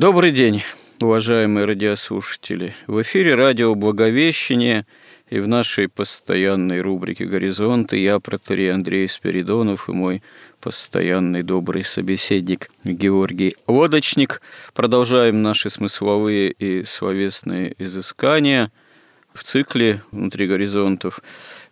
Добрый день, уважаемые радиослушатели. В эфире радио «Благовещение» и в нашей постоянной рубрике «Горизонты» я, протерей Андрей Спиридонов и мой постоянный добрый собеседник Георгий Лодочник. Продолжаем наши смысловые и словесные изыскания в цикле «Внутри горизонтов»,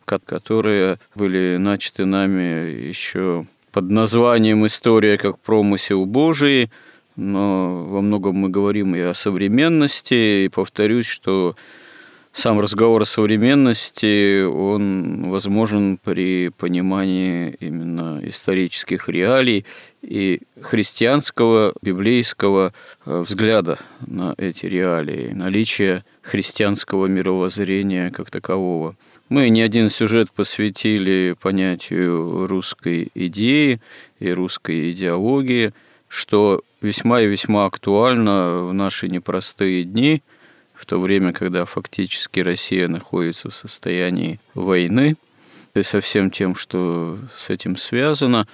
которые были начаты нами еще под названием «История как промысел Божий», но во многом мы говорим и о современности, и повторюсь, что сам разговор о современности, он возможен при понимании именно исторических реалий и христианского, библейского э, взгляда на эти реалии, наличие христианского мировоззрения как такового. Мы не один сюжет посвятили понятию русской идеи и русской идеологии, что весьма и весьма актуально в наши непростые дни, в то время, когда фактически Россия находится в состоянии войны, и со всем тем, что с этим связано.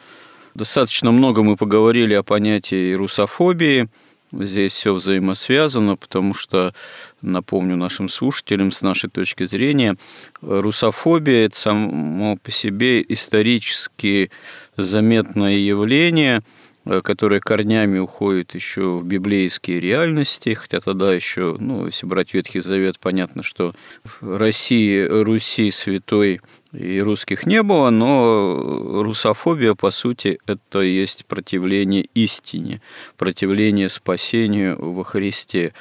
Достаточно много мы поговорили о понятии русофобии. Здесь все взаимосвязано, потому что, напомню нашим слушателям, с нашей точки зрения, русофобия – это само по себе исторически заметное явление – которая корнями уходит еще в библейские реальности, хотя тогда еще, ну, если брать Ветхий Завет, понятно, что в России, Руси святой и русских не было, но русофобия, по сути, это есть противление истине, противление спасению во Христе.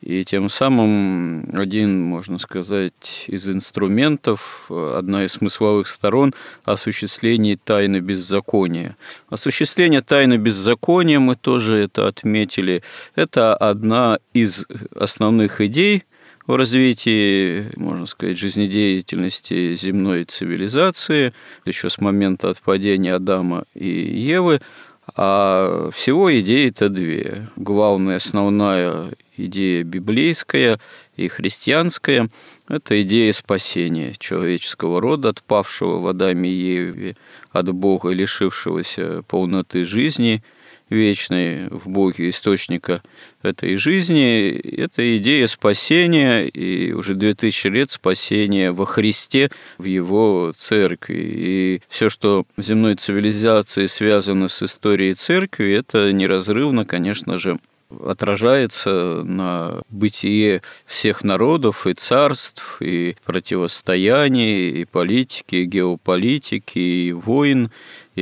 И тем самым один, можно сказать, из инструментов, одна из смысловых сторон осуществления тайны беззакония. Осуществление тайны беззакония, мы тоже это отметили, это одна из основных идей в развитии, можно сказать, жизнедеятельности земной цивилизации, еще с момента отпадения Адама и Евы, а всего идеи-то две. Главная, основная идея библейская и христианская – это идея спасения человеческого рода, отпавшего в Адаме и Еве от Бога, лишившегося полноты жизни вечной в Боге, источника этой жизни. Это идея спасения, и уже 2000 лет спасения во Христе, в Его церкви. И все, что в земной цивилизации связано с историей церкви, это неразрывно, конечно же, отражается на бытие всех народов и царств, и противостояний, и политики, и геополитики, и войн,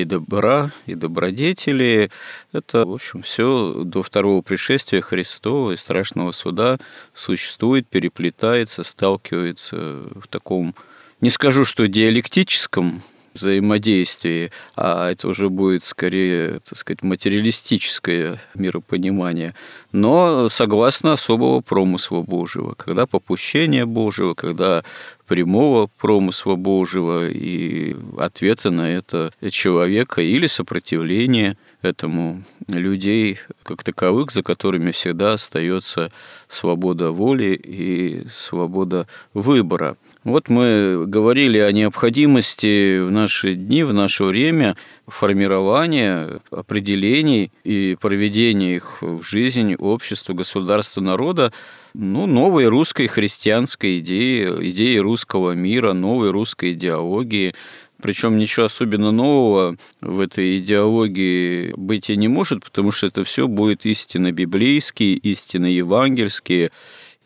и добра, и добродетели. Это, в общем, все до второго пришествия Христова и страшного суда существует, переплетается, сталкивается в таком, не скажу, что диалектическом взаимодействии, а это уже будет скорее, так сказать, материалистическое миропонимание, но согласно особого промысла Божьего, когда попущение Божьего, когда прямого промысла Божьего и ответа на это человека или сопротивление этому людей как таковых, за которыми всегда остается свобода воли и свобода выбора. Вот мы говорили о необходимости в наши дни, в наше время формирования определений и проведения их в жизнь общества, государства, народа, ну, новой русской христианской идеи, идеи русского мира, новой русской идеологии, причем ничего особенно нового в этой идеологии быть и не может, потому что это все будет истинно библейские, истинно евангельские,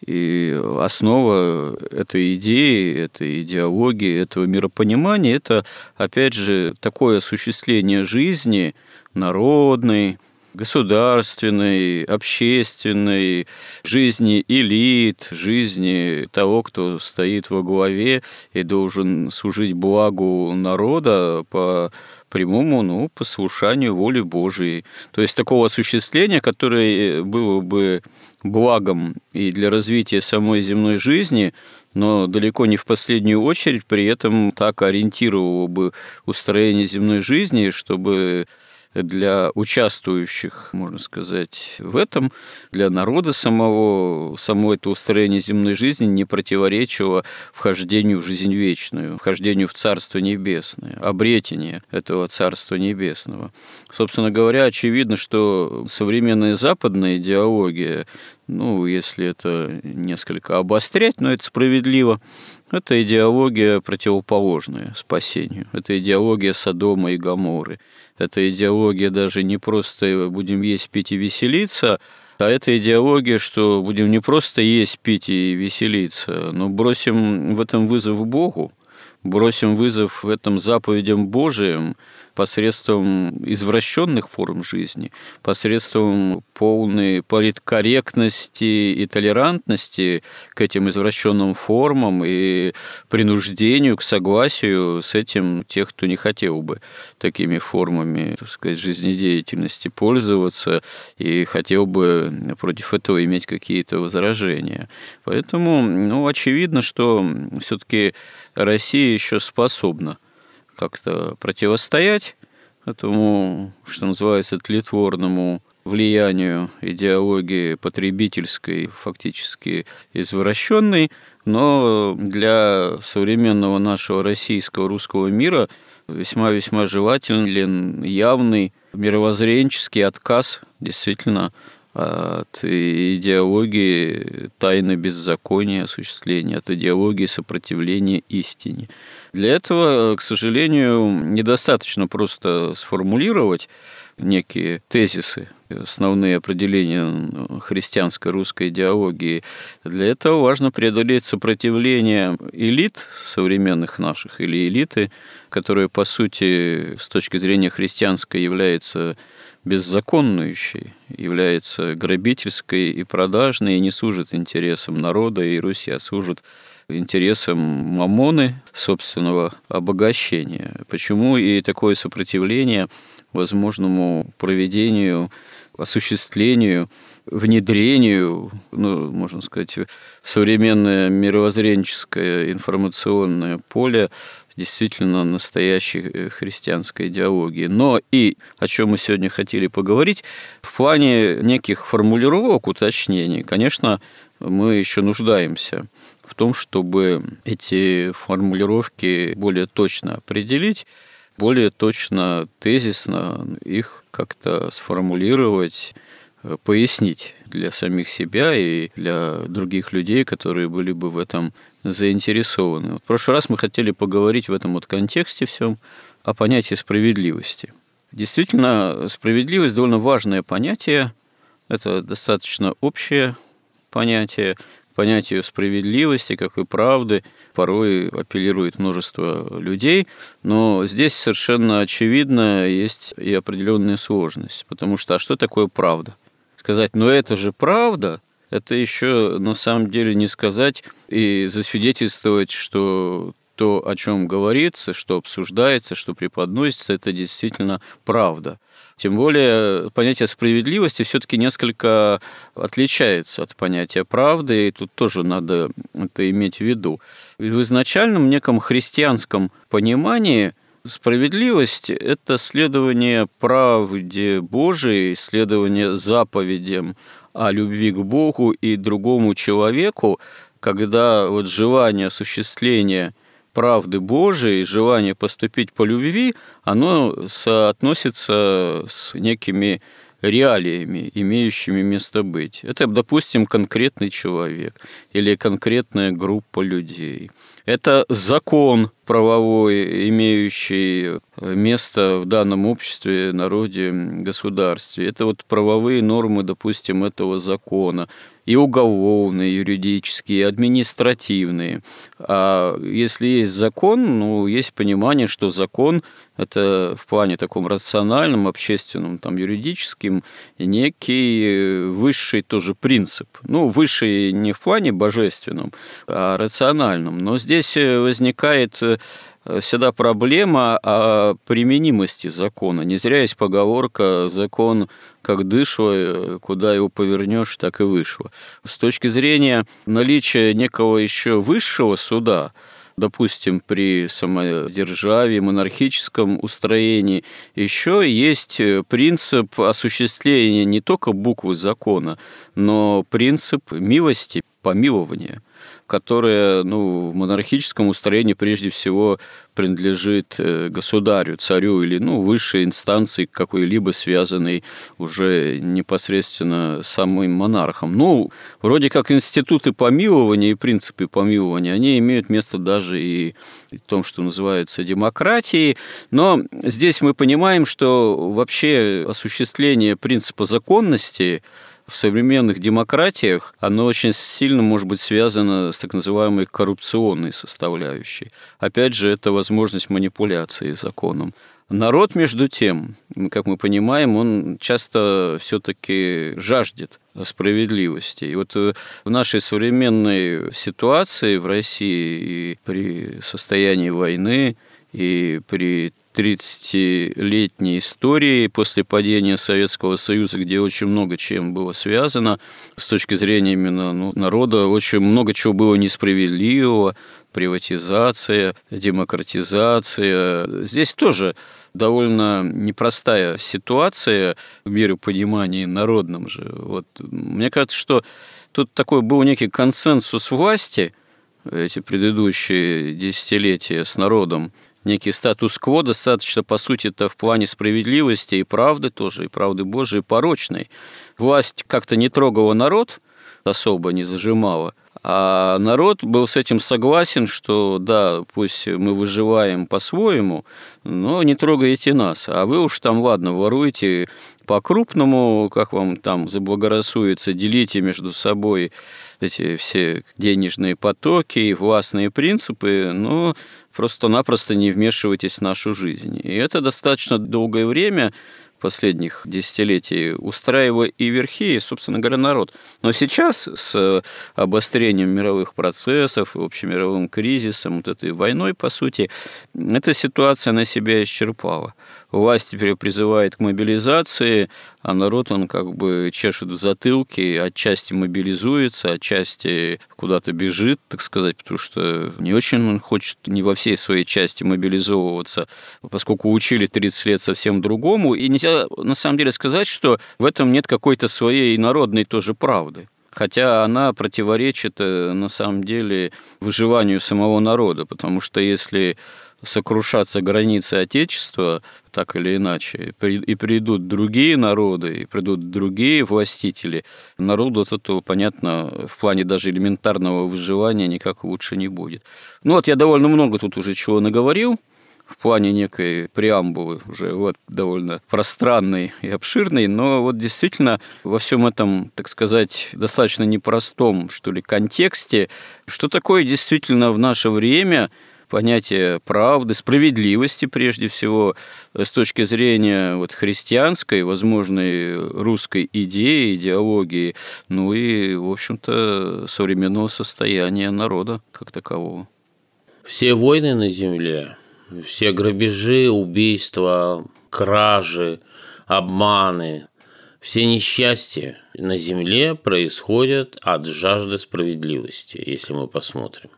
и основа этой идеи, этой идеологии, этого миропонимания – это, опять же, такое осуществление жизни народной, государственной, общественной, жизни элит, жизни того, кто стоит во главе и должен служить благу народа по прямому ну, послушанию воли Божией. То есть такого осуществления, которое было бы благом и для развития самой земной жизни, но далеко не в последнюю очередь при этом так ориентировало бы устроение земной жизни, чтобы для участвующих, можно сказать, в этом, для народа самого, само это устроение земной жизни не противоречило вхождению в жизнь вечную, вхождению в Царство Небесное, обретение этого Царства Небесного. Собственно говоря, очевидно, что современная западная идеология ну, если это несколько обострять, но это справедливо, это идеология противоположная спасению. Это идеология Содома и Гаморы. Это идеология даже не просто будем есть, пить и веселиться, а это идеология, что будем не просто есть, пить и веселиться, но бросим в этом вызов Богу, бросим вызов в этом заповедям Божиим, посредством извращенных форм жизни, посредством полной политкорректности и толерантности к этим извращенным формам и принуждению к согласию с этим тех, кто не хотел бы такими формами, так сказать, жизнедеятельности пользоваться и хотел бы против этого иметь какие-то возражения. Поэтому, ну, очевидно, что все-таки Россия еще способна как-то противостоять этому, что называется, тлетворному влиянию идеологии потребительской, фактически извращенной, но для современного нашего российского русского мира весьма-весьма желателен явный мировоззренческий отказ действительно от идеологии тайны беззакония осуществления, от идеологии сопротивления истине. Для этого, к сожалению, недостаточно просто сформулировать некие тезисы, основные определения христианской русской идеологии. Для этого важно преодолеть сопротивление элит современных наших или элиты, которые, по сути, с точки зрения христианской является беззаконнующей, является грабительской и продажной и не служит интересам народа и Руси, а служит интересам мамоны, собственного обогащения. Почему и такое сопротивление возможному проведению, осуществлению, внедрению, ну, можно сказать, в современное мировоззренческое информационное поле действительно настоящей э, христианской идеологии. Но и о чем мы сегодня хотели поговорить, в плане неких формулировок, уточнений, конечно, мы еще нуждаемся в том, чтобы эти формулировки более точно определить, более точно, тезисно их как-то сформулировать, э, пояснить для самих себя и для других людей, которые были бы в этом заинтересованы. В прошлый раз мы хотели поговорить в этом вот контексте всем о понятии справедливости. Действительно, справедливость довольно важное понятие. Это достаточно общее понятие. Понятию справедливости, как и правды, порой апеллирует множество людей, но здесь совершенно очевидно есть и определенная сложность, потому что а что такое правда? Сказать, ну это же правда – это еще на самом деле не сказать и засвидетельствовать, что то, о чем говорится, что обсуждается, что преподносится, это действительно правда. Тем более понятие справедливости все-таки несколько отличается от понятия правды, и тут тоже надо это иметь в виду. В изначальном неком христианском понимании Справедливость – это следование правде Божией, следование заповедям о любви к Богу и другому человеку, когда вот желание осуществления правды Божией, желание поступить по любви, оно соотносится с некими реалиями, имеющими место быть. Это, допустим, конкретный человек или конкретная группа людей. Это закон правовой, имеющий место в данном обществе, народе, государстве. Это вот правовые нормы, допустим, этого закона и уголовные, юридические, и административные. А если есть закон, ну, есть понимание, что закон – это в плане таком рациональном, общественном, там, юридическим, некий высший тоже принцип. Ну, высший не в плане божественном, а рациональном. Но здесь возникает всегда проблема о применимости закона. Не зря есть поговорка «закон как дышло, куда его повернешь, так и вышло». С точки зрения наличия некого еще высшего суда, допустим, при самодержавии, монархическом устроении, еще есть принцип осуществления не только буквы закона, но принцип милости, помилования – которая ну, в монархическом устроении прежде всего принадлежит э, государю, царю или ну, высшей инстанции какой-либо связанной уже непосредственно с самым монархом. Ну, вроде как институты помилования и принципы помилования, они имеют место даже и в том, что называется демократией, но здесь мы понимаем, что вообще осуществление принципа законности в современных демократиях оно очень сильно может быть связано с так называемой коррупционной составляющей. Опять же, это возможность манипуляции законом. Народ, между тем, как мы понимаем, он часто все-таки жаждет справедливости. И вот э, в нашей современной ситуации в России и при состоянии войны, и при 30-летней истории после падения Советского Союза, где очень много чем было связано с точки зрения именно ну, народа, очень много чего было несправедливого, приватизация, демократизация. Здесь тоже довольно непростая ситуация в миропонимании народном же. Вот. Мне кажется, что тут такой был некий консенсус власти эти предыдущие десятилетия с народом, некий статус-кво, достаточно, по сути, это в плане справедливости и правды тоже, и правды Божией, порочной. Власть как-то не трогала народ, особо не зажимала, а народ был с этим согласен, что да, пусть мы выживаем по-своему, но не трогайте нас. А вы уж там, ладно, воруете по-крупному, как вам там заблагорассуется, делите между собой эти все денежные потоки и властные принципы, но просто-напросто не вмешивайтесь в нашу жизнь. И это достаточно долгое время последних десятилетий устраивая и верхи, и, собственно говоря, народ. Но сейчас с обострением мировых процессов, общемировым кризисом, вот этой войной, по сути, эта ситуация на себя исчерпала власть теперь призывает к мобилизации, а народ, он как бы чешет в затылке, отчасти мобилизуется, отчасти куда-то бежит, так сказать, потому что не очень он хочет не во всей своей части мобилизовываться, поскольку учили 30 лет совсем другому. И нельзя на самом деле сказать, что в этом нет какой-то своей народной тоже правды хотя она противоречит э, на самом деле выживанию самого народа, потому что если сокрушаться границы Отечества, так или иначе, и придут другие народы, и придут другие властители, народу от этого, понятно, в плане даже элементарного выживания никак лучше не будет. Ну вот я довольно много тут уже чего наговорил, в плане некой преамбулы уже вот довольно пространной и обширной, но вот действительно во всем этом, так сказать, достаточно непростом, что ли, контексте, что такое действительно в наше время – понятие правды, справедливости прежде всего с точки зрения вот христианской, возможной русской идеи, идеологии, ну и, в общем-то, современного состояния народа как такового. Все войны на земле, все грабежи, убийства, кражи, обманы, все несчастья на земле происходят от жажды справедливости, если мы посмотрим.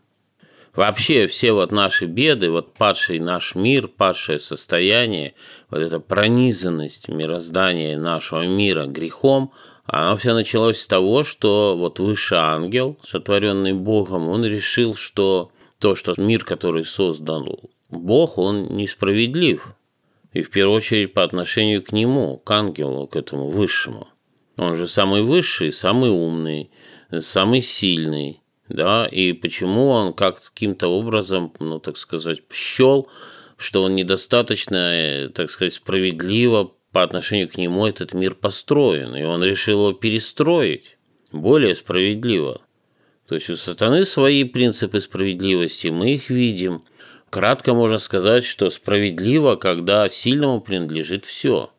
Вообще все вот наши беды, вот падший наш мир, падшее состояние, вот эта пронизанность мироздания нашего мира грехом, оно все началось с того, что вот высший ангел, сотворенный Богом, он решил, что то, что мир, который создал Бог, он несправедлив. И в первую очередь по отношению к нему, к ангелу, к этому высшему. Он же самый высший, самый умный, самый сильный, да, и почему он как каким-то образом, ну, так сказать, счел, что он недостаточно, э, так сказать, справедливо по отношению к нему этот мир построен, и он решил его перестроить более справедливо. То есть у сатаны свои принципы справедливости, мы их видим. Кратко можно сказать, что справедливо, когда сильному принадлежит все.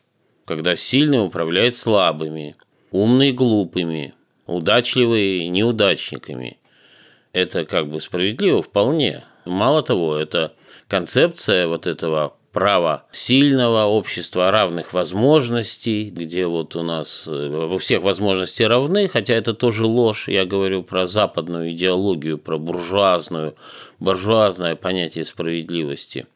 Когда сильный управляет слабыми, умный глупыми, удачливые неудачниками. Это как бы справедливо вполне. Мало того, это концепция вот этого права сильного общества равных возможностей, где вот у нас э, во всех возможности равны, хотя это тоже ложь. Я говорю про западную идеологию, про буржуазную, буржуазное понятие справедливости.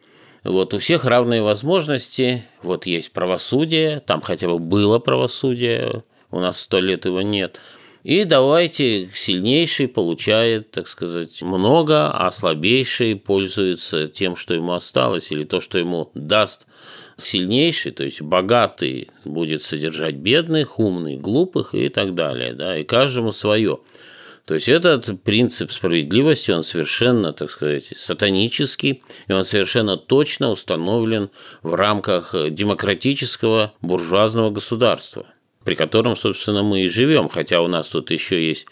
Вот у всех равные возможности, вот есть правосудие, там хотя бы было правосудие, у нас сто лет его нет – и давайте сильнейший получает, так сказать, много, а слабейший пользуется тем, что ему осталось, или то, что ему даст сильнейший, то есть богатый будет содержать бедных, умных, глупых и так далее, да, и каждому свое. То есть этот принцип справедливости, он совершенно, так сказать, сатанический, и он совершенно точно установлен в рамках демократического буржуазного государства – при котором, собственно, мы и живем, хотя у нас тут еще есть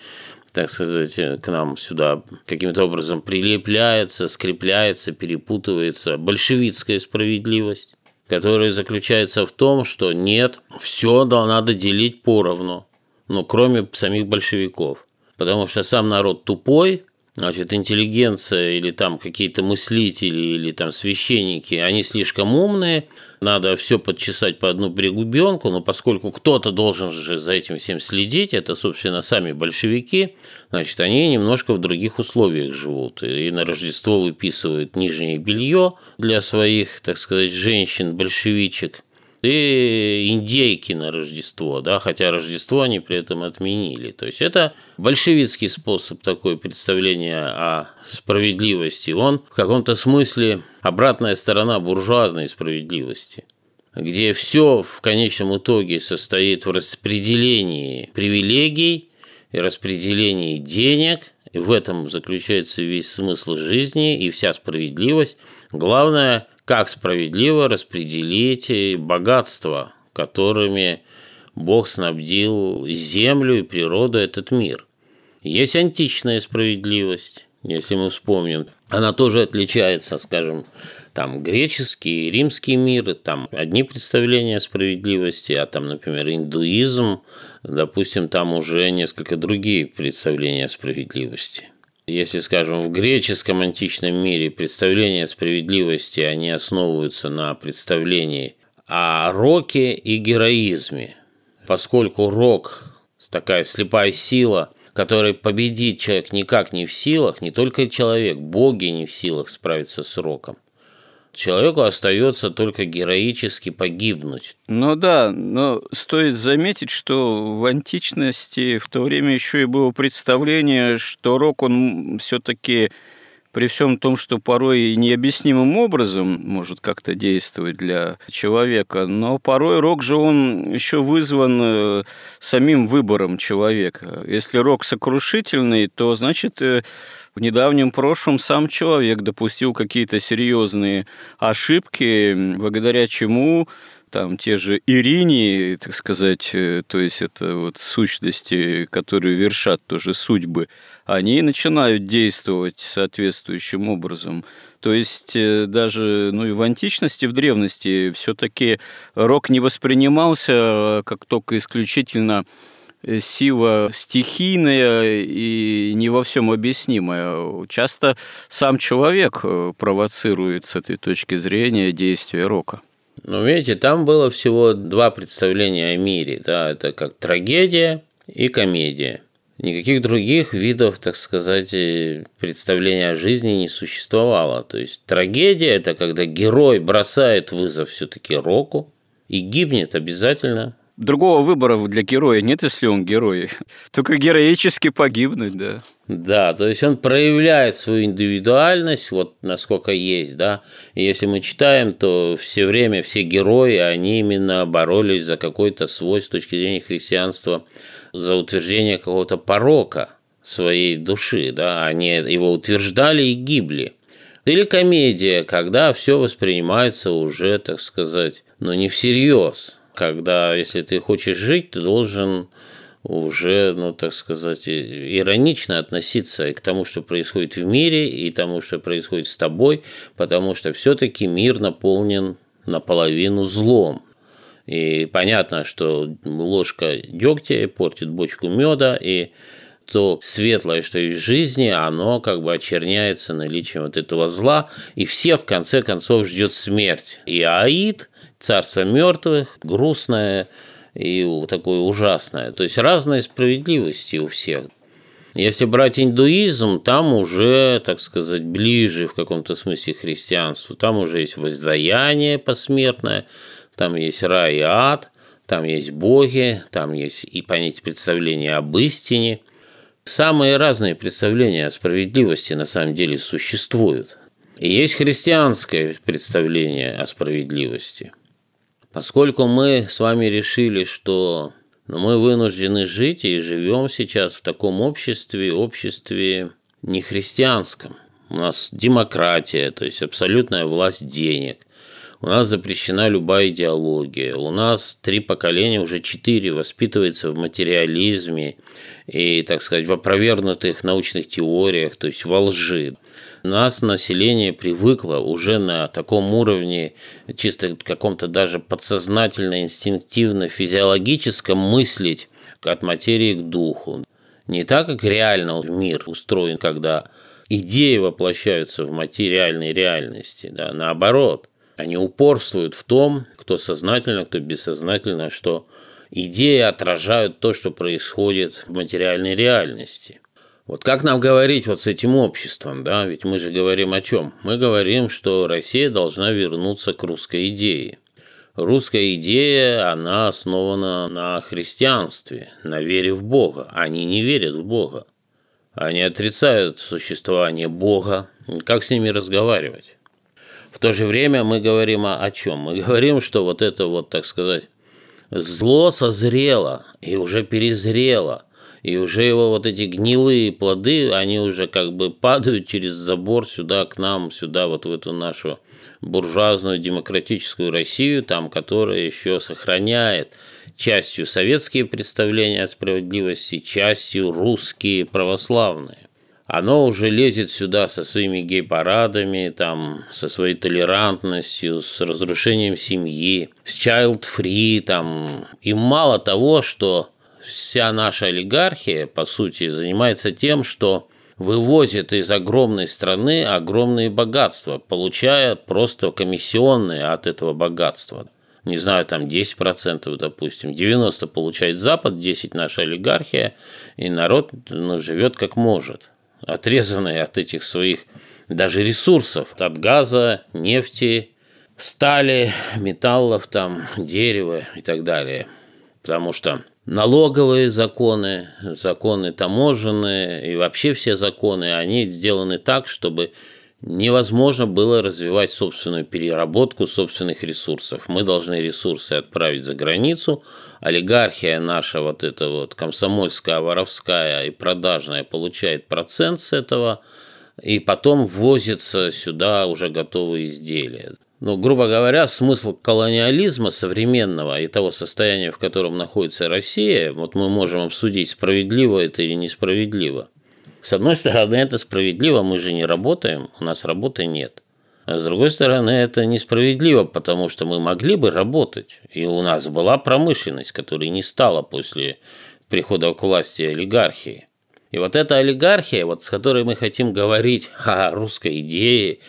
так сказать, к нам сюда каким-то образом прилепляется, скрепляется, перепутывается большевистская справедливость, которая заключается в том, что нет, все надо делить поровну, но кроме самих большевиков. Потому что сам народ тупой, значит, интеллигенция или там какие-то мыслители или там священники, они слишком умные, надо все подчесать по одну пригубенку, но поскольку кто-то должен же за этим всем следить, это, собственно, сами большевики, значит, они немножко в других условиях живут. И на Рождество выписывают нижнее белье для своих, так сказать, женщин-большевичек, и индейки на Рождество, да, хотя Рождество они при этом отменили. То есть это большевистский способ такой представления о справедливости. Он в каком-то смысле обратная сторона буржуазной справедливости где все в конечном итоге состоит в распределении привилегий и распределении денег, и в этом заключается весь смысл жизни и вся справедливость. Главное как справедливо распределить богатства, которыми Бог снабдил землю и природу этот мир. Есть античная справедливость, если мы вспомним. Она тоже отличается, скажем, там греческий, римский мир, там одни представления справедливости, а там, например, индуизм, допустим, там уже несколько другие представления справедливости. Если, скажем, в греческом античном мире представления о справедливости, они основываются на представлении о роке и героизме. Поскольку рок – такая слепая сила, которой победить человек никак не в силах, не только человек, боги не в силах справиться с роком человеку остается только героически погибнуть. Ну да, но стоит заметить, что в античности в то время еще и было представление, что рок, он все-таки при всем том, что порой необъяснимым образом может как-то действовать для человека, но порой рок же он еще вызван э, самим выбором человека. Если рок сокрушительный, то значит э, в недавнем прошлом сам человек допустил какие-то серьезные ошибки, благодаря чему там те же Ирине, так сказать, э, то есть это вот сущности, которые вершат тоже судьбы, они начинают действовать соответствующим образом. То есть э, даже ну, и в античности, в древности все-таки рок не воспринимался э, как только исключительно сила стихийная и не во всем объяснимая. Часто сам человек провоцирует с этой точки зрения действия рока. Ну, видите, там было всего два представления о мире. Да, это как трагедия и комедия. Никаких других видов, так сказать, представления о жизни не существовало. То есть трагедия – это когда герой бросает вызов все-таки року и гибнет обязательно другого выбора для героя нет, если он герой. Только героически погибнуть, да. Да, то есть он проявляет свою индивидуальность, вот насколько есть, да. И если мы читаем, то все время все герои, они именно боролись за какой-то свой, с точки зрения христианства, за утверждение какого-то порока своей души, да, они его утверждали и гибли. Или комедия, когда все воспринимается уже, так сказать, но не всерьез. Когда, если ты хочешь жить, ты должен уже, ну, так сказать, иронично относиться к тому, что происходит в мире, и тому, что происходит с тобой, потому что все-таки мир наполнен наполовину злом. И понятно, что ложка дегтя портит бочку меда, и то светлое, что есть в жизни, оно как бы очерняется наличием вот этого зла, и всех в конце концов ждет смерть. И Аид, царство мертвых, грустное, и такое ужасное. То есть разные справедливости у всех. Если брать индуизм, там уже, так сказать, ближе в каком-то смысле христианству. Там уже есть воздаяние посмертное, там есть рай и ад, там есть боги, там есть и понятие представления об истине. Самые разные представления о справедливости на самом деле существуют. И есть христианское представление о справедливости – Поскольку мы с вами решили, что ну, мы вынуждены жить и живем сейчас в таком обществе, обществе не христианском. У нас демократия, то есть абсолютная власть денег. У нас запрещена любая идеология. У нас три поколения, уже четыре, воспитывается в материализме и, так сказать, в опровергнутых научных теориях, то есть во лжи нас население привыкло уже на таком уровне, чисто каком-то даже подсознательно, инстинктивно, физиологическом мыслить от материи к духу. Не так, как реально мир устроен, когда идеи воплощаются в материальной реальности, да, наоборот. Они упорствуют в том, кто сознательно, кто бессознательно, что идеи отражают то, что происходит в материальной реальности – вот как нам говорить вот с этим обществом, да, ведь мы же говорим о чем? Мы говорим, что Россия должна вернуться к русской идее. Русская идея, она основана на христианстве, на вере в Бога. Они не верят в Бога. Они отрицают существование Бога. Как с ними разговаривать? В то же время мы говорим о, о чем? Мы говорим, что вот это вот, так сказать, зло созрело и уже перезрело – и уже его вот эти гнилые плоды, они уже как бы падают через забор сюда к нам, сюда вот в эту нашу буржуазную демократическую Россию, там, которая еще сохраняет частью советские представления о справедливости, частью русские православные. Оно уже лезет сюда со своими гей-парадами, там, со своей толерантностью, с разрушением семьи, с child-free, там. И мало того, что вся наша олигархия, по сути, занимается тем, что вывозит из огромной страны огромные богатства, получая просто комиссионные от этого богатства. Не знаю, там 10%, допустим, 90% получает Запад, 10% наша олигархия, и народ ну, живет как может, отрезанный от этих своих даже ресурсов, от газа, нефти, стали, металлов, там, дерева и так далее. Потому что налоговые законы, законы таможенные и вообще все законы, они сделаны так, чтобы невозможно было развивать собственную переработку собственных ресурсов. Мы должны ресурсы отправить за границу. Олигархия наша вот эта вот комсомольская, воровская и продажная получает процент с этого и потом ввозится сюда уже готовые изделия. Ну, грубо говоря, смысл колониализма современного и того состояния, в котором находится Россия, вот мы можем обсудить, справедливо это или несправедливо. С одной стороны, это справедливо, мы же не работаем, у нас работы нет. А с другой стороны, это несправедливо, потому что мы могли бы работать. И у нас была промышленность, которая не стала после прихода к власти олигархии. И вот эта олигархия, вот с которой мы хотим говорить о русской идее,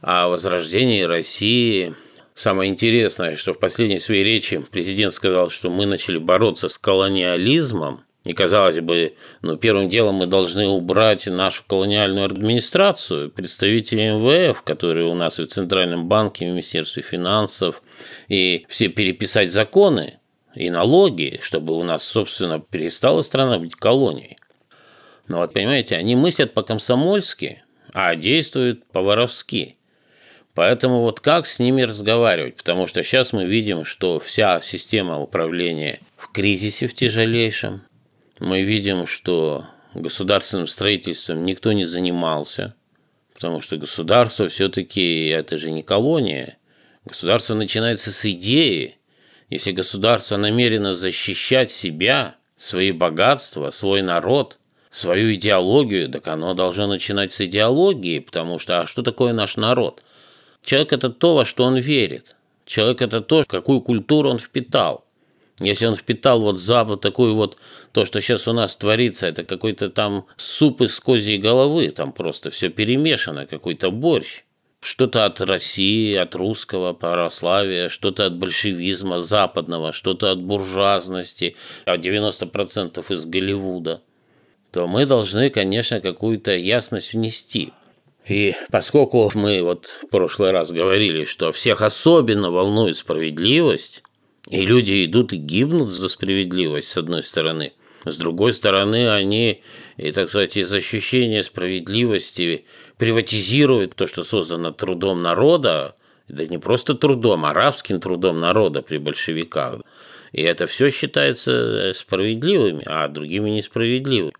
о возрождении России. Самое интересное, что в последней своей речи президент сказал, что мы начали бороться с колониализмом, и, казалось бы, ну, первым делом мы должны убрать нашу колониальную администрацию, представителей МВФ, которые у нас и в Центральном банке, и в Министерстве финансов, и все переписать законы и налоги, чтобы у нас, собственно, перестала страна быть колонией. Но вот, понимаете, они мыслят по-комсомольски, а действуют по-воровски – Поэтому вот как с ними разговаривать? Потому что сейчас мы видим, что вся система управления в кризисе в тяжелейшем. Мы видим, что государственным строительством никто не занимался, потому что государство все-таки это же не колония. Государство начинается с идеи. Если государство намерено защищать себя, свои богатства, свой народ, свою идеологию, так оно должно начинать с идеологии, потому что а что такое наш народ? Человек – это то, во что он верит. Человек – это то, какую культуру он впитал. Если он впитал вот запад, такой вот, то, что сейчас у нас творится, это какой-то там суп из козьей головы, там просто все перемешано, какой-то борщ. Что-то от России, от русского православия, что-то от большевизма западного, что-то от буржуазности, а 90% из Голливуда, то мы должны, конечно, какую-то ясность внести. И поскольку мы вот в прошлый раз говорили, что всех особенно волнует справедливость, и люди идут и гибнут за справедливость, с одной стороны. С другой стороны, они, и, так сказать, из ощущения справедливости приватизируют то, что создано трудом народа, да не просто трудом, а арабским трудом народа при большевиках. И это все считается справедливыми, а другими несправедливыми.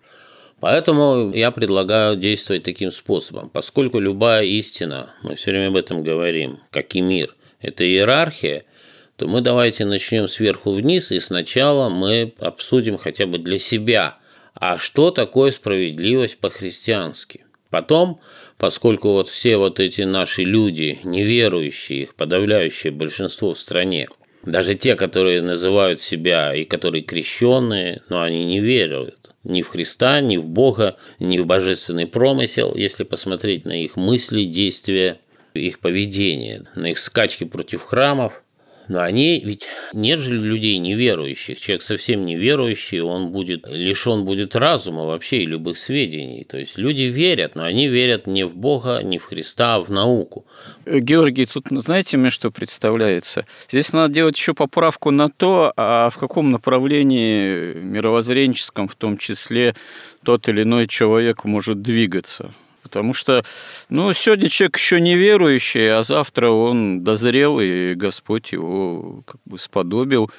Поэтому я предлагаю действовать таким способом. Поскольку любая истина, мы все время об этом говорим, как и мир, это иерархия – то мы давайте начнем сверху вниз, и сначала мы обсудим хотя бы для себя, а что такое справедливость по-христиански. Потом, поскольку вот все вот эти наши люди, неверующие, их подавляющее большинство в стране, даже те, которые называют себя и которые крещенные, но они не верят ни в Христа, ни в Бога, ни в божественный промысел, если посмотреть на их мысли, действия, их поведение, на их скачки против храмов – но они ведь нет же людей неверующих. Человек совсем неверующий, он будет лишен будет разума вообще и любых сведений. То есть люди верят, но они верят не в Бога, не в Христа, а в науку. Георгий, тут знаете мне, что представляется? Здесь надо делать еще поправку на то, а в каком направлении мировоззренческом в том числе тот или иной человек может двигаться. Потому что, ну, сегодня человек еще не верующий, а завтра он дозрел, и Господь его как бы сподобил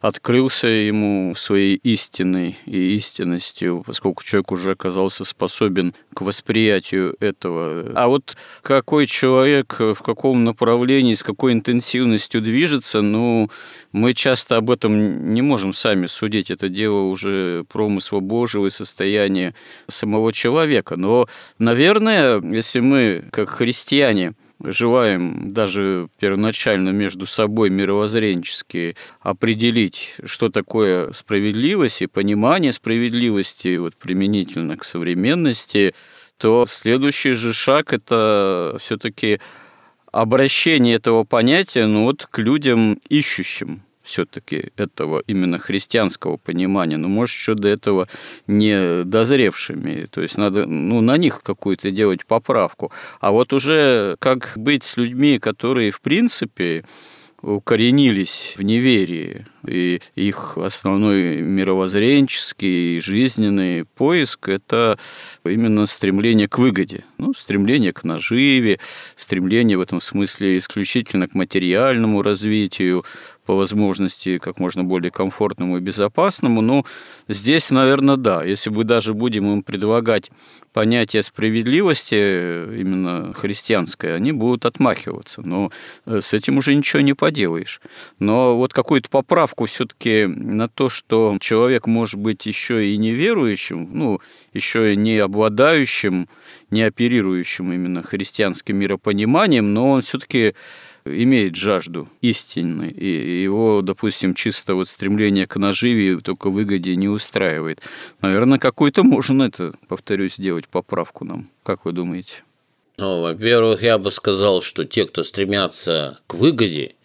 открылся ему своей истиной и истинностью, поскольку человек уже оказался способен к восприятию этого. А вот какой человек в каком направлении, с какой интенсивностью движется, ну, мы часто об этом не можем сами судить. Это дело уже промысла Божьего и состояния самого человека. Но, наверное, если мы, как христиане, желаем даже первоначально между собой мировоззренчески определить, что такое справедливость и понимание справедливости вот, применительно к современности, то следующий же шаг – это все-таки обращение этого понятия ну, вот, к людям ищущим все-таки этого именно христианского понимания, но, может, еще до этого не дозревшими. То есть надо ну, на них какую-то делать поправку. А вот уже как быть с людьми, которые, в принципе, укоренились в неверии, и их основной мировоззренческий и жизненный поиск – это именно стремление к выгоде, ну, стремление к наживе, стремление в этом смысле исключительно к материальному развитию, по возможности как можно более комфортному и безопасному. Но здесь, наверное, да. Если мы даже будем им предлагать понятие справедливости, именно христианское, они будут отмахиваться. Но э, с этим уже ничего не поделаешь. Но вот какую-то поправку все-таки на то, что человек может быть еще и неверующим, ну, еще и не обладающим, не оперирующим именно христианским миропониманием, но он все-таки имеет жажду истины, и его, допустим, чисто вот стремление к наживе только выгоде не устраивает. Наверное, какую-то можно это, повторюсь, сделать поправку нам. Как вы думаете? Ну, во-первых, я бы сказал, что те, кто стремятся к выгоде,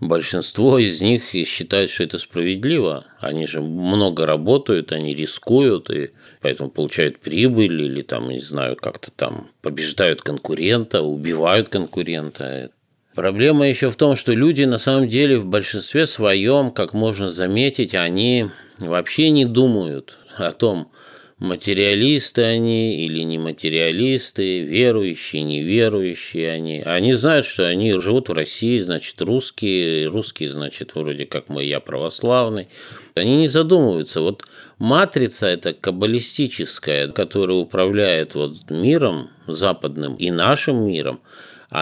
большинство из них считают, что это справедливо. Они же много работают, они рискуют, и поэтому получают прибыль или там, не знаю, как-то там побеждают конкурента, убивают конкурента. Проблема еще в том, что люди на самом деле в большинстве своем, как можно заметить, они вообще не думают о том, материалисты они или не материалисты, верующие, неверующие они. Они знают, что они живут в России, значит, русские, русские, значит, вроде как мы, я православный. Они не задумываются. Вот матрица эта каббалистическая, которая управляет вот миром западным и нашим миром,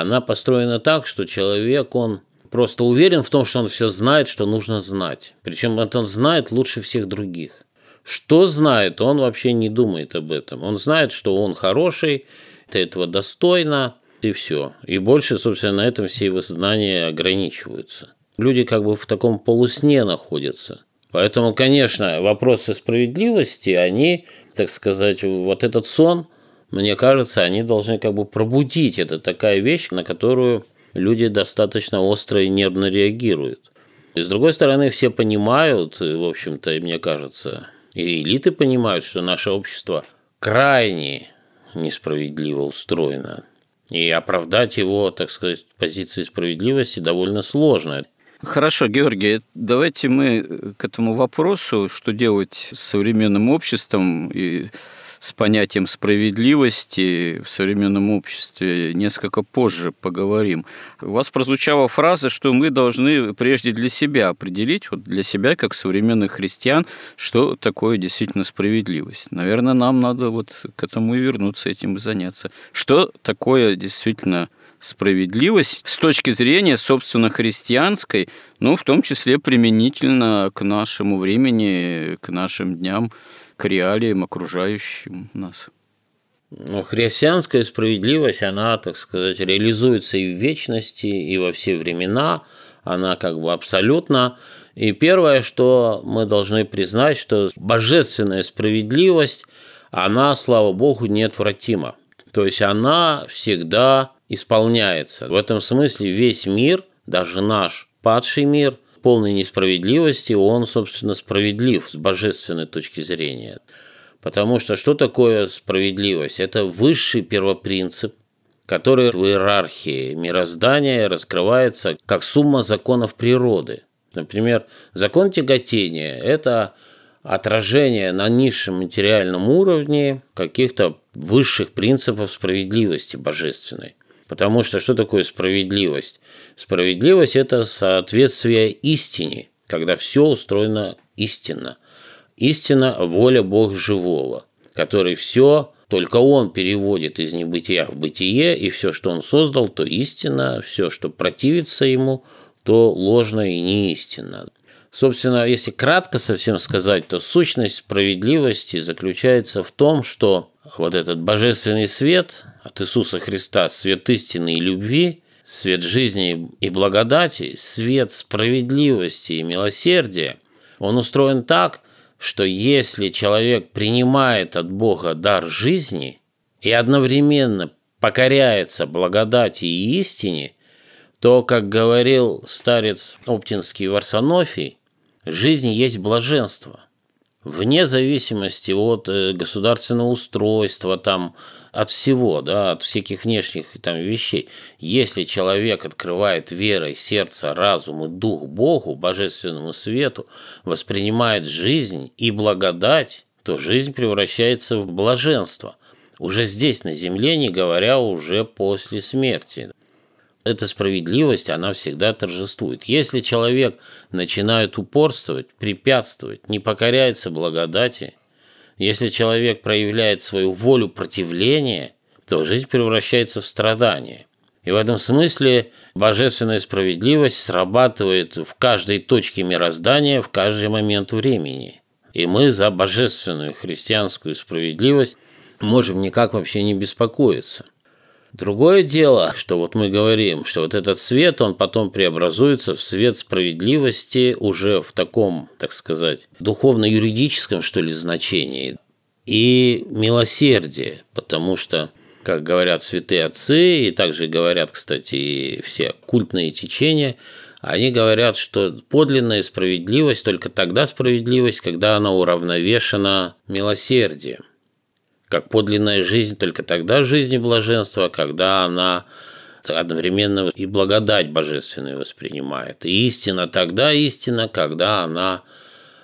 она построена так, что человек, он просто уверен в том, что он все знает, что нужно знать. Причем это он знает лучше всех других. Что знает, он вообще не думает об этом. Он знает, что он хороший, ты этого достойно, и все. И больше, собственно, на этом все его знания ограничиваются. Люди как бы в таком полусне находятся. Поэтому, конечно, вопросы справедливости, они, так сказать, вот этот сон, мне кажется, они должны как бы пробудить. Это такая вещь, на которую люди достаточно остро и нервно реагируют. И с другой стороны, все понимают, в общем-то, мне кажется, и элиты понимают, что наше общество крайне несправедливо устроено. И оправдать его, так сказать, позиции справедливости довольно сложно. Хорошо, Георгий, давайте мы к этому вопросу, что делать с современным обществом и с понятием справедливости в современном обществе несколько позже поговорим. У вас прозвучала фраза, что мы должны прежде для себя определить, вот для себя, как современных христиан, что такое действительно справедливость. Наверное, нам надо вот к этому и вернуться, этим и заняться. Что такое действительно справедливость с точки зрения, собственно, христианской, ну, в том числе применительно к нашему времени, к нашим дням, к реалиям, окружающим нас. Ну, христианская справедливость, она, так сказать, реализуется и в вечности, и во все времена. Она как бы абсолютно. И первое, что мы должны признать, что божественная справедливость, она, слава Богу, неотвратима. То есть она всегда исполняется. В этом смысле весь мир, даже наш падший мир, полной несправедливости, он, собственно, справедлив с божественной точки зрения. Потому что что такое справедливость? Это высший первопринцип, который в иерархии мироздания раскрывается как сумма законов природы. Например, закон тяготения – это отражение на низшем материальном уровне каких-то высших принципов справедливости божественной. Потому что что такое справедливость? Справедливость – это соответствие истине, когда все устроено истинно. Истина – воля Бога живого, который все только он переводит из небытия в бытие, и все, что он создал, то истина, все, что противится ему, то ложно и неистинно. Собственно, если кратко совсем сказать, то сущность справедливости заключается в том, что вот этот божественный свет от Иисуса Христа, свет истины и любви, свет жизни и благодати, свет справедливости и милосердия, он устроен так, что если человек принимает от Бога дар жизни и одновременно покоряется благодати и истине, то, как говорил старец Оптинский Варсонофий, жизнь есть блаженство – вне зависимости от э, государственного устройства, там, от всего, да, от всяких внешних там, вещей. Если человек открывает верой сердце, разум и дух Богу, божественному свету, воспринимает жизнь и благодать, то жизнь превращается в блаженство. Уже здесь, на земле, не говоря уже после смерти эта справедливость, она всегда торжествует. Если человек начинает упорствовать, препятствовать, не покоряется благодати, если человек проявляет свою волю противления, то жизнь превращается в страдание. И в этом смысле божественная справедливость срабатывает в каждой точке мироздания в каждый момент времени. И мы за божественную христианскую справедливость можем никак вообще не беспокоиться. Другое дело, что вот мы говорим, что вот этот свет, он потом преобразуется в свет справедливости уже в таком, так сказать, духовно-юридическом, что ли, значении. И милосердие, потому что, как говорят святые отцы, и также говорят, кстати, и все культные течения, они говорят, что подлинная справедливость только тогда справедливость, когда она уравновешена милосердием как подлинная жизнь только тогда жизни блаженства, когда она одновременно и благодать божественную воспринимает. И истина тогда истина, когда она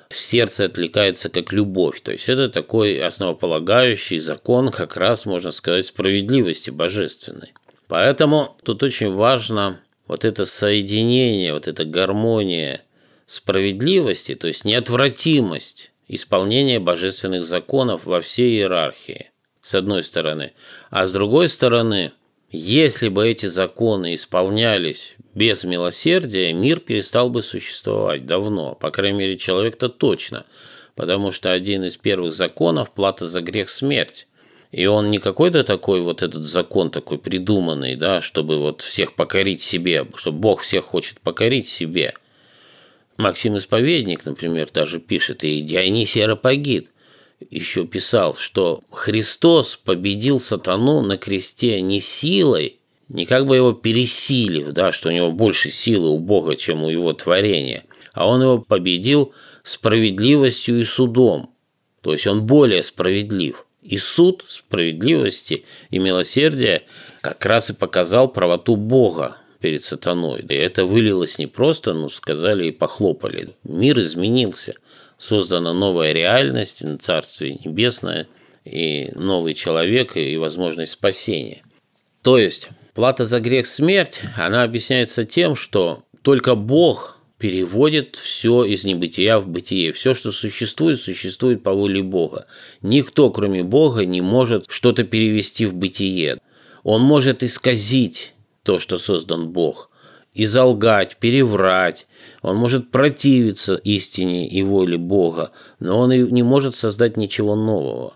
в сердце откликается как любовь. То есть это такой основополагающий закон, как раз, можно сказать, справедливости божественной. Поэтому тут очень важно вот это соединение, вот эта гармония справедливости, то есть неотвратимость исполнения божественных законов во всей иерархии, с одной стороны. А с другой стороны, если бы эти законы исполнялись без милосердия, мир перестал бы существовать давно. По крайней мере, человек-то точно. Потому что один из первых законов – плата за грех – смерть. И он не какой-то такой вот этот закон такой придуманный, да, чтобы вот всех покорить себе, что Бог всех хочет покорить себе. Максим Исповедник, например, даже пишет, и Дионисий Аропагит еще писал, что Христос победил сатану на кресте не силой, не как бы его пересилив, да, что у него больше силы у Бога, чем у его творения, а он его победил справедливостью и судом. То есть он более справедлив. И суд справедливости и милосердия как раз и показал правоту Бога перед сатаной. И это вылилось не просто, ну, сказали и похлопали. Мир изменился. Создана новая реальность, Царствие Небесное, и новый человек, и возможность спасения. То есть, плата за грех – смерть, она объясняется тем, что только Бог переводит все из небытия в бытие. Все, что существует, существует по воле Бога. Никто, кроме Бога, не может что-то перевести в бытие. Он может исказить то, что создан Бог, и залгать, переврать. Он может противиться истине и воле Бога, но он не может создать ничего нового.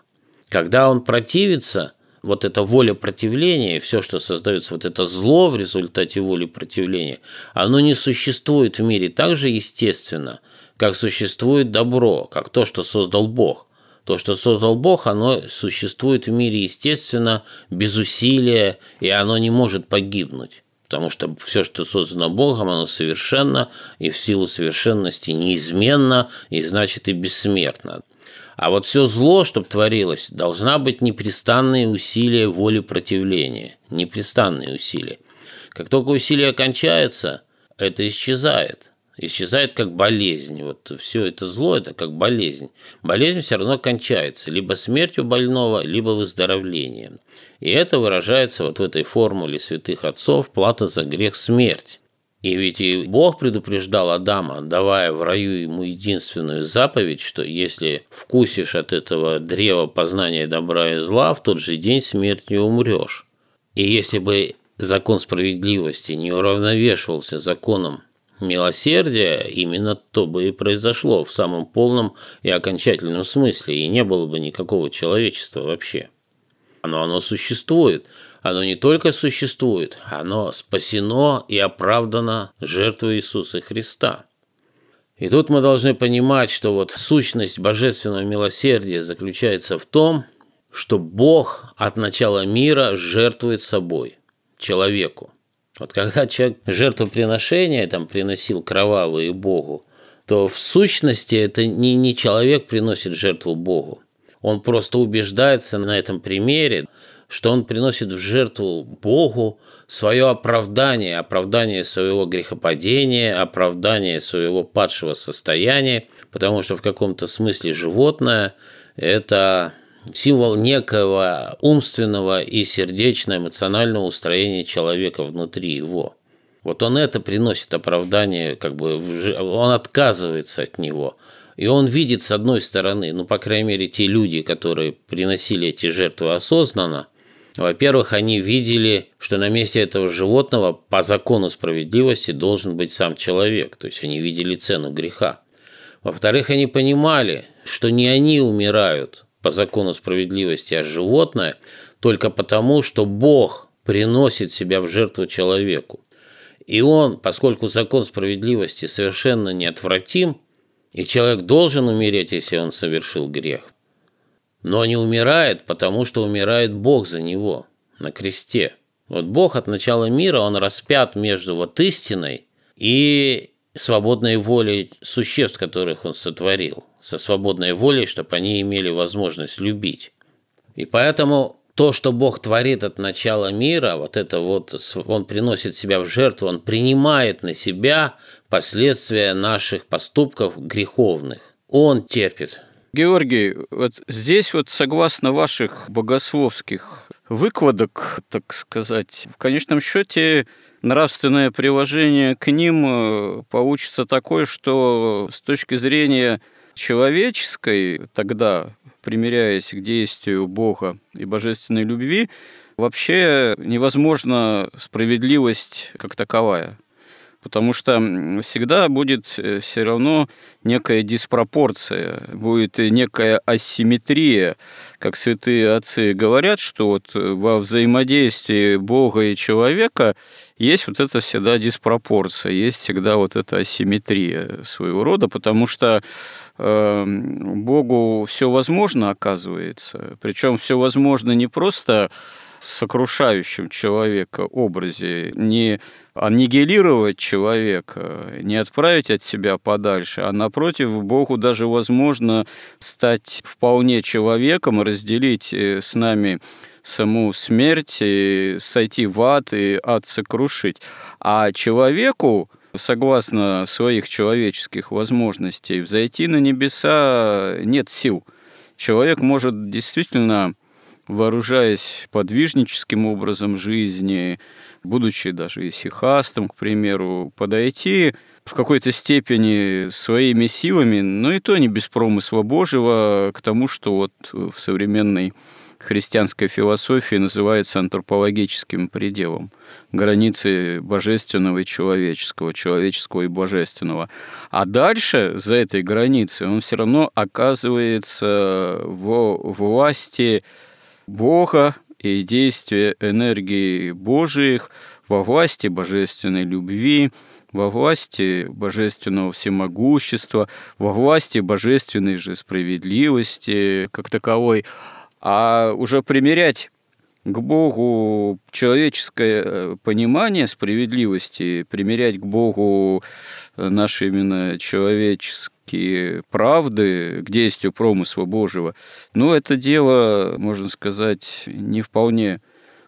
Когда он противится – вот эта воля противления, все, что создается, вот это зло в результате воли противления, оно не существует в мире так же естественно, как существует добро, как то, что создал Бог. То, что создал Бог, оно существует в мире естественно, без усилия, и оно не может погибнуть. Потому что все, что создано Богом, оно совершенно и в силу совершенности неизменно, и значит и бессмертно. А вот все зло, что творилось, должна быть непрестанные усилия воли противления. Непрестанные усилия. Как только усилия кончаются, это исчезает. Исчезает как болезнь. Вот все это зло – это как болезнь. Болезнь все равно кончается либо смертью больного, либо выздоровлением. И это выражается вот в этой формуле святых отцов «плата за грех – смерть». И ведь и Бог предупреждал Адама, давая в раю ему единственную заповедь, что если вкусишь от этого древа познания добра и зла, в тот же день смертью умрешь. И если бы закон справедливости не уравновешивался законом милосердия, именно то бы и произошло в самом полном и окончательном смысле, и не было бы никакого человечества вообще. Но оно существует – оно не только существует, оно спасено и оправдано жертвой Иисуса Христа. И тут мы должны понимать, что вот сущность божественного милосердия заключается в том, что Бог от начала мира жертвует собой человеку. Вот когда человек жертвоприношение там приносил кровавые Богу, то в сущности это не, не человек приносит жертву Богу. Он просто убеждается на этом примере, что он приносит в жертву Богу свое оправдание, оправдание своего грехопадения, оправдание своего падшего состояния, потому что в каком-то смысле животное – это символ некого умственного и сердечно-эмоционального устроения человека внутри его. Вот он это приносит оправдание, как бы он отказывается от него. И он видит, с одной стороны, ну, по крайней мере, те люди, которые приносили эти жертвы осознанно, во-первых, они видели, что на месте этого животного по закону справедливости должен быть сам человек, то есть они видели цену греха. Во-вторых, они понимали, что не они умирают по закону справедливости, а животное только потому, что Бог приносит себя в жертву человеку. И он, поскольку закон справедливости совершенно неотвратим, и человек должен умереть, если он совершил грех, но не умирает, потому что умирает Бог за него на кресте. Вот Бог от начала мира, он распят между вот истиной и свободной волей существ, которых он сотворил. Со свободной волей, чтобы они имели возможность любить. И поэтому то, что Бог творит от начала мира, вот это вот, Он приносит себя в жертву, Он принимает на себя последствия наших поступков греховных Он терпит. Георгий, вот здесь вот согласно ваших богословских выкладок, так сказать, в конечном счете нравственное приложение к ним э, получится такое, что с точки зрения человеческой, тогда примиряясь к действию Бога и божественной любви, вообще невозможна справедливость как таковая потому что всегда будет э, все равно некая диспропорция, будет некая асимметрия. Как святые отцы говорят, что вот во взаимодействии Бога и человека есть вот это всегда диспропорция, есть всегда вот эта асимметрия своего рода, потому что э, Богу все возможно оказывается, причем все возможно не просто сокрушающем человека образе, не аннигилировать человека, не отправить от себя подальше, а напротив, Богу даже возможно стать вполне человеком, разделить э, с нами саму смерть, и сойти в ад и ад сокрушить. А человеку, согласно своих человеческих возможностей, взойти на небеса нет сил. Человек может действительно вооружаясь подвижническим образом жизни, будучи даже исихастом, к примеру, подойти в какой-то степени своими силами, но и то не без промысла Божьего, к тому, что вот в современной христианской философии называется антропологическим пределом, границы божественного и человеческого, человеческого и божественного. А дальше, за этой границей, он все равно оказывается в власти Бога и действия энергии Божиих во власти божественной любви, во власти божественного всемогущества, во власти божественной же справедливости как таковой, а уже примерять к Богу человеческое э, понимание справедливости, примерять к Богу наши именно человеческие правды к действию промысла Божьего, но это дело, можно сказать, не вполне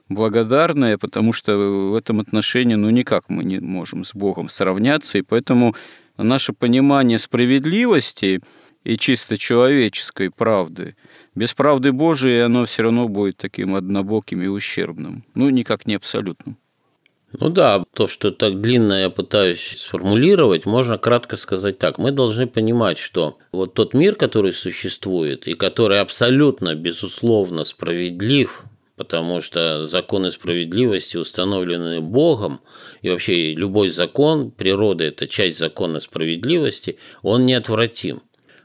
благодарное, потому что в этом отношении, ну, никак мы не можем с Богом сравняться, и поэтому наше понимание справедливости и чисто человеческой правды, без правды Божией оно все равно будет таким однобоким и ущербным, ну, никак не абсолютным. Ну да, то, что так длинно я пытаюсь сформулировать, можно кратко сказать так. Мы должны понимать, что вот тот мир, который существует и который абсолютно, безусловно, справедлив, потому что законы справедливости установлены Богом, и вообще любой закон природы – это часть закона справедливости, он неотвратим.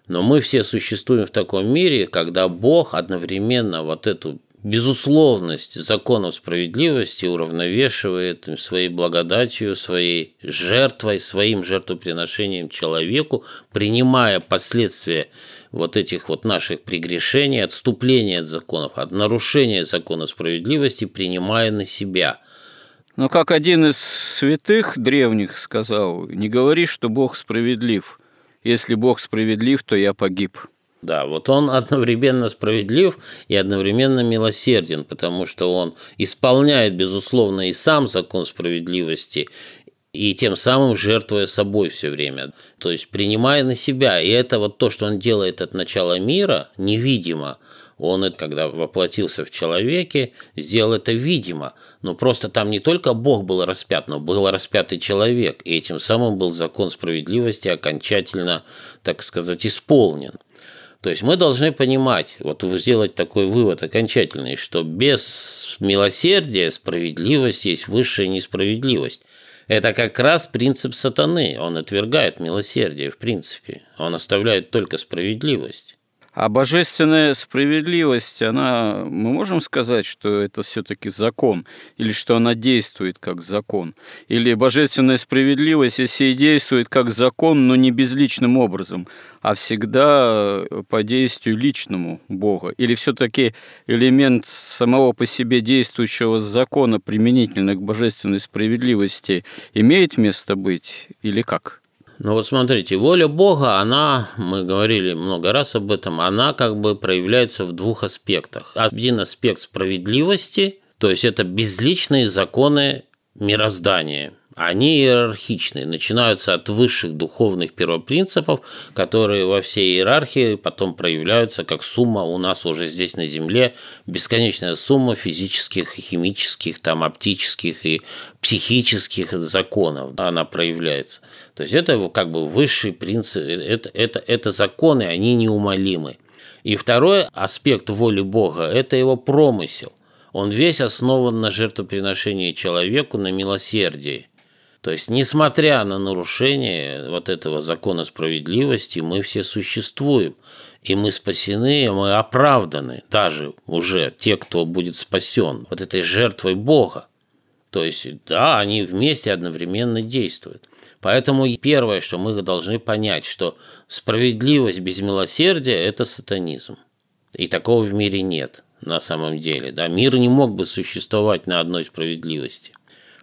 Но мы все существуем в таком мире, когда Бог одновременно вот эту безусловность законов справедливости уравновешивает своей благодатью, своей жертвой, своим жертвоприношением человеку, принимая последствия вот этих вот наших прегрешений, отступления от законов, от нарушения закона справедливости, принимая на себя. Но как один из святых древних сказал, не говори, что Бог справедлив. Если Бог справедлив, то я погиб. Да, вот он одновременно справедлив и одновременно милосерден, потому что он исполняет, безусловно, и сам закон справедливости, и тем самым жертвуя собой все время, то есть принимая на себя. И это вот то, что он делает от начала мира, невидимо. Он, когда воплотился в человеке, сделал это видимо. Но просто там не только Бог был распят, но был распятый человек. И этим самым был закон справедливости окончательно, так сказать, исполнен. То есть мы должны понимать, вот сделать такой вывод окончательный, что без милосердия справедливость есть высшая несправедливость. Это как раз принцип сатаны. Он отвергает милосердие в принципе. Он оставляет только справедливость. А божественная справедливость, она, мы можем сказать, что это все-таки закон, или что она действует как закон? Или божественная справедливость, если и действует как закон, но не безличным образом, а всегда по действию личному Бога? Или все-таки элемент самого по себе действующего закона применительно к божественной справедливости имеет место быть или как? Ну вот смотрите, воля Бога, она, мы говорили много раз об этом, она как бы проявляется в двух аспектах. Один аспект справедливости, то есть это безличные законы мироздания. они иерархичные, начинаются от высших духовных первопринципов, которые во всей иерархии потом проявляются как сумма у нас уже здесь на Земле, бесконечная сумма физических, химических, там, оптических и психических законов, она проявляется. То есть это как бы высший принцип, это, это, это законы, они неумолимы. И второй аспект воли Бога – это его промысел. Он весь основан на жертвоприношении человеку, на милосердии. То есть, несмотря на нарушение вот этого закона справедливости, мы все существуем, и мы спасены, и мы оправданы, даже уже те, кто будет спасен вот этой жертвой Бога. То есть, да, они вместе одновременно действуют. Поэтому первое, что мы должны понять, что справедливость без милосердия – это сатанизм. И такого в мире нет на самом деле. Да? Мир не мог бы существовать на одной справедливости.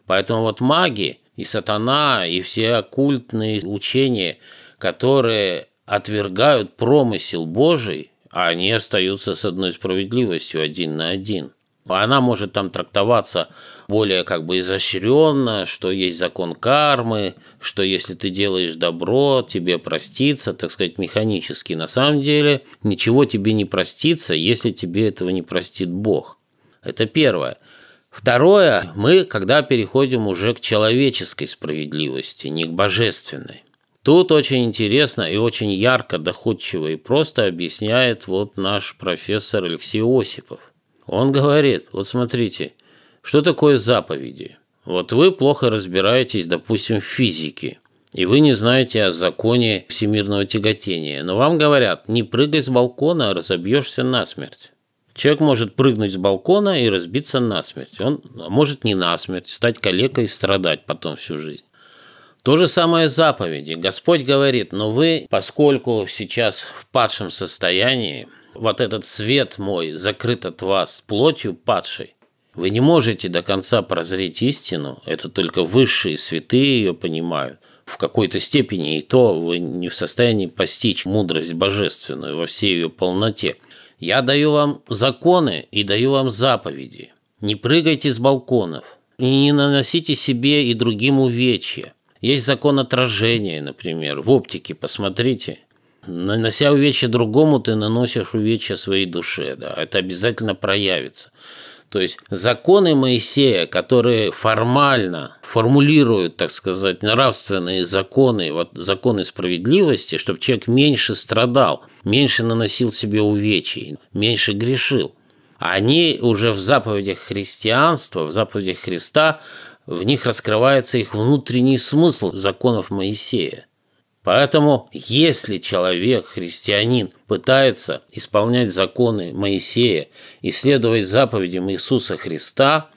Поэтому вот маги и сатана, и все оккультные учения, которые отвергают промысел Божий, а они остаются с одной справедливостью один на один. Она может там трактоваться более как бы изощренно, что есть закон кармы, что если ты делаешь добро, тебе простится, так сказать, механически. На самом деле ничего тебе не простится, если тебе этого не простит Бог. Это первое. Второе, мы когда переходим уже к человеческой справедливости, не к божественной. Тут очень интересно и очень ярко, доходчиво и просто объясняет вот наш профессор Алексей Осипов – он говорит, вот смотрите, что такое заповеди? Вот вы плохо разбираетесь, допустим, в физике, и вы не знаете о законе всемирного тяготения, но вам говорят, не прыгай с балкона, а разобьешься насмерть. Человек может прыгнуть с балкона и разбиться насмерть. Он может не насмерть, стать калекой и страдать потом всю жизнь. То же самое заповеди. Господь говорит, но вы, поскольку сейчас в падшем состоянии, вот этот свет мой закрыт от вас плотью падшей. Вы не можете до конца прозреть истину, это только высшие святые ее понимают. В какой-то степени и то вы не в состоянии постичь мудрость божественную во всей ее полноте. Я даю вам законы и даю вам заповеди. Не прыгайте с балконов, не наносите себе и другим увечья. Есть закон отражения, например, в оптике, посмотрите – Нанося увечья другому, ты наносишь увечья своей душе. Да? Это обязательно проявится. То есть законы Моисея, которые формально формулируют, так сказать, нравственные законы, вот законы справедливости, чтобы человек меньше страдал, меньше наносил себе увечий, меньше грешил. Они уже в заповедях христианства, в заповедях Христа, в них раскрывается их внутренний смысл законов Моисея. Поэтому, если человек, христианин, пытается исполнять законы Моисея и следовать заповедям Иисуса Христа,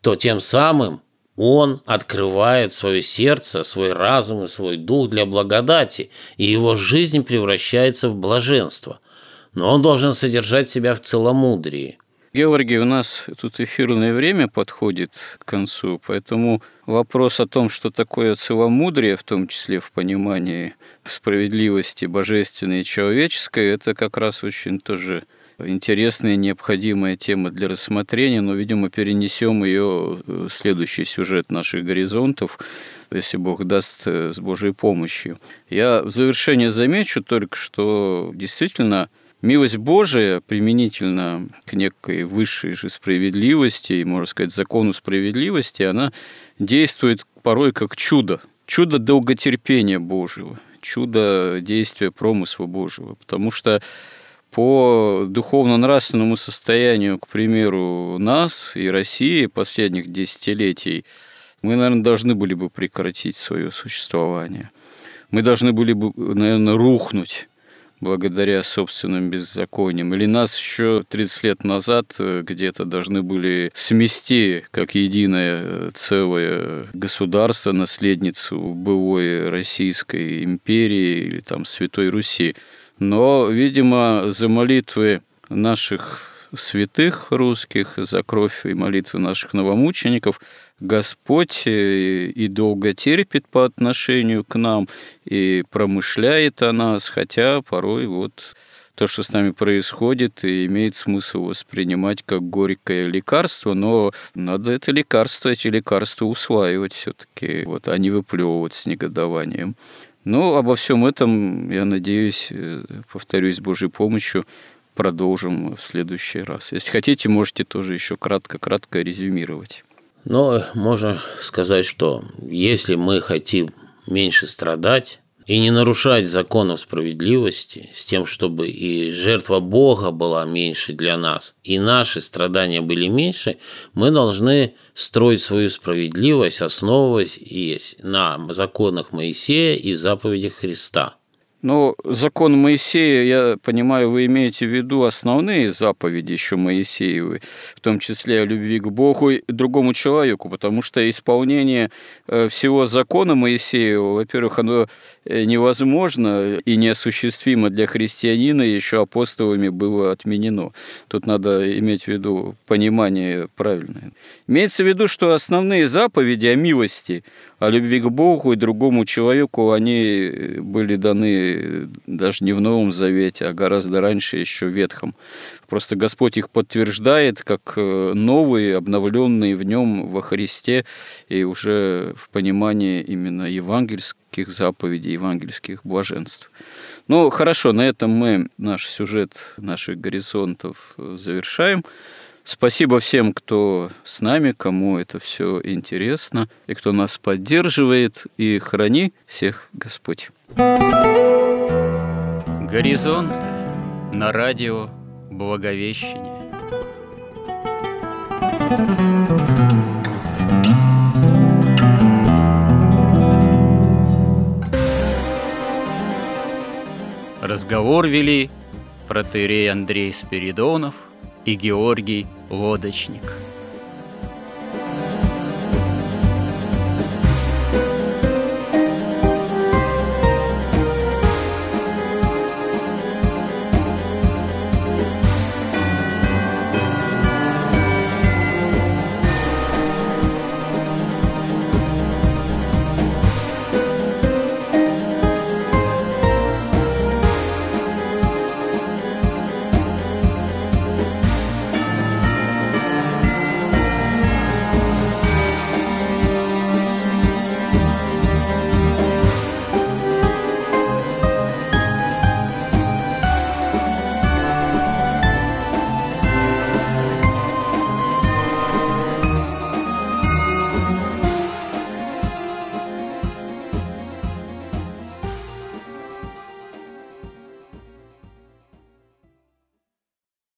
то тем самым он открывает свое сердце, свой разум и свой дух для благодати, и его жизнь превращается в блаженство. Но он должен содержать себя в целомудрии. Георгий, у нас тут эфирное время подходит к концу, поэтому вопрос о том, что такое целомудрие, в том числе в понимании справедливости божественной и человеческой, это как раз очень тоже интересная необходимая тема для рассмотрения, но, видимо, перенесем ее в следующий сюжет наших горизонтов, если Бог даст с Божьей помощью. Я в завершение замечу только, что действительно – Милость Божия применительно к некой высшей же справедливости и, можно сказать, закону справедливости, она действует порой как чудо. Чудо долготерпения Божьего, чудо действия промысла Божьего. Потому что по духовно-нравственному состоянию, к примеру, нас и России последних десятилетий, мы, наверное, должны были бы прекратить свое существование. Мы должны были бы, наверное, рухнуть благодаря собственным беззакониям. Или нас еще 30 лет назад э, где-то должны были смести как единое э, целое государство, наследницу былой Российской империи или там Святой Руси. Но, видимо, за молитвы наших святых русских, за кровь и молитвы наших новомучеников, Господь э, и долго терпит по отношению к нам, и промышляет о нас, хотя порой вот то, что с нами происходит, и имеет смысл воспринимать как горькое лекарство, но надо это лекарство, эти лекарства усваивать все-таки, вот, а не выплевывать с негодованием. Но обо всем этом, я надеюсь, э, повторюсь, с Божьей помощью, продолжим в следующий раз. Если хотите, можете тоже еще кратко-кратко резюмировать. Но можно сказать, что если мы хотим меньше страдать, и не нарушать законов справедливости с тем, чтобы и жертва Бога была меньше для нас, и наши страдания были меньше, мы должны строить свою справедливость, основываясь на законах Моисея и заповедях Христа – но закон Моисея, я понимаю, вы имеете в виду основные заповеди еще Моисеевы, в том числе о любви к Богу и другому человеку, потому что исполнение э, всего закона Моисеева, во-первых, оно э, невозможно и неосуществимо для христианина, еще апостолами было отменено. Тут надо иметь в виду понимание правильное. Имеется в виду, что основные заповеди о милости, о любви к Богу и другому человеку, они были даны даже не в Новом Завете, а гораздо раньше еще в Ветхом. Просто Господь их подтверждает как э, новые, обновленные в нем во Христе и уже в понимании именно евангельских заповедей, евангельских блаженств. Ну, хорошо, на этом мы наш сюжет наших горизонтов э, завершаем. Спасибо всем, кто с нами, кому это все интересно, и кто нас поддерживает, и храни всех Господь. Горизонт на радио Благовещение. Разговор вели протерей Андрей Спиридонов – и Георгий Лодочник.